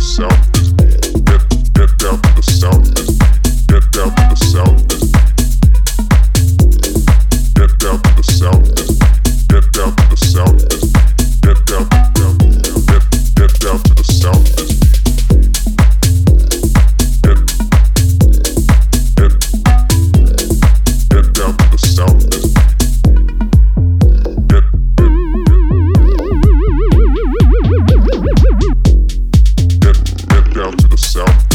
yourself. yourself.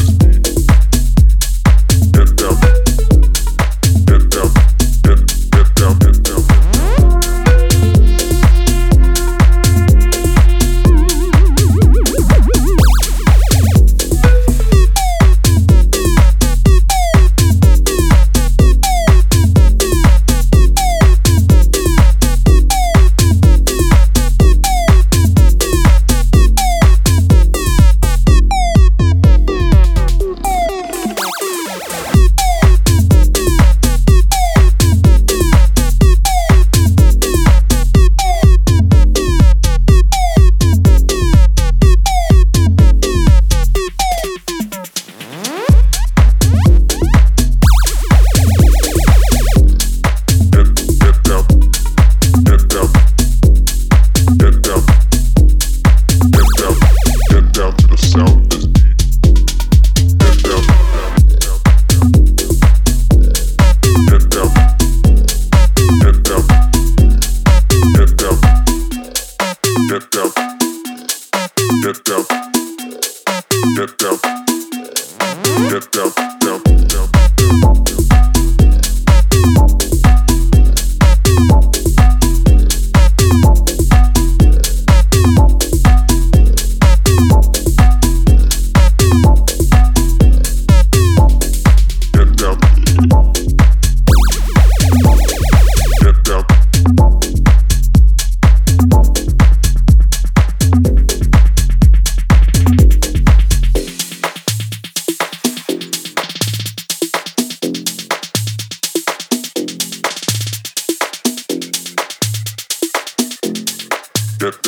Sound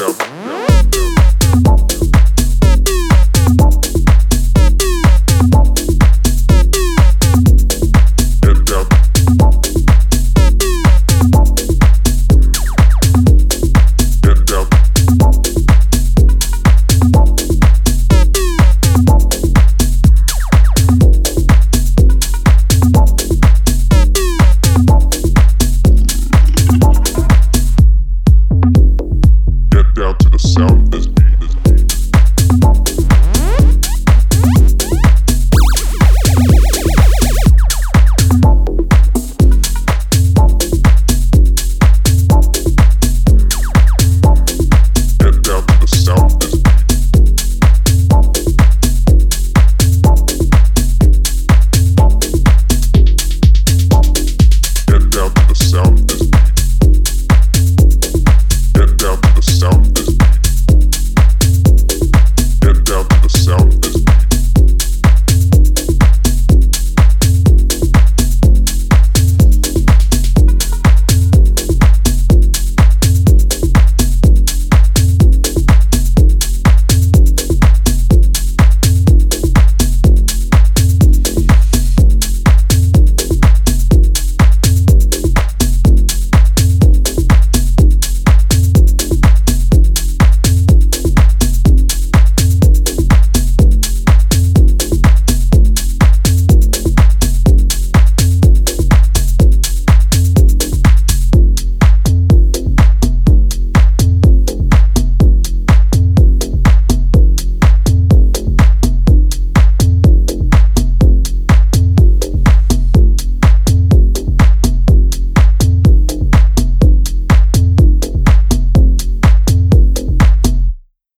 is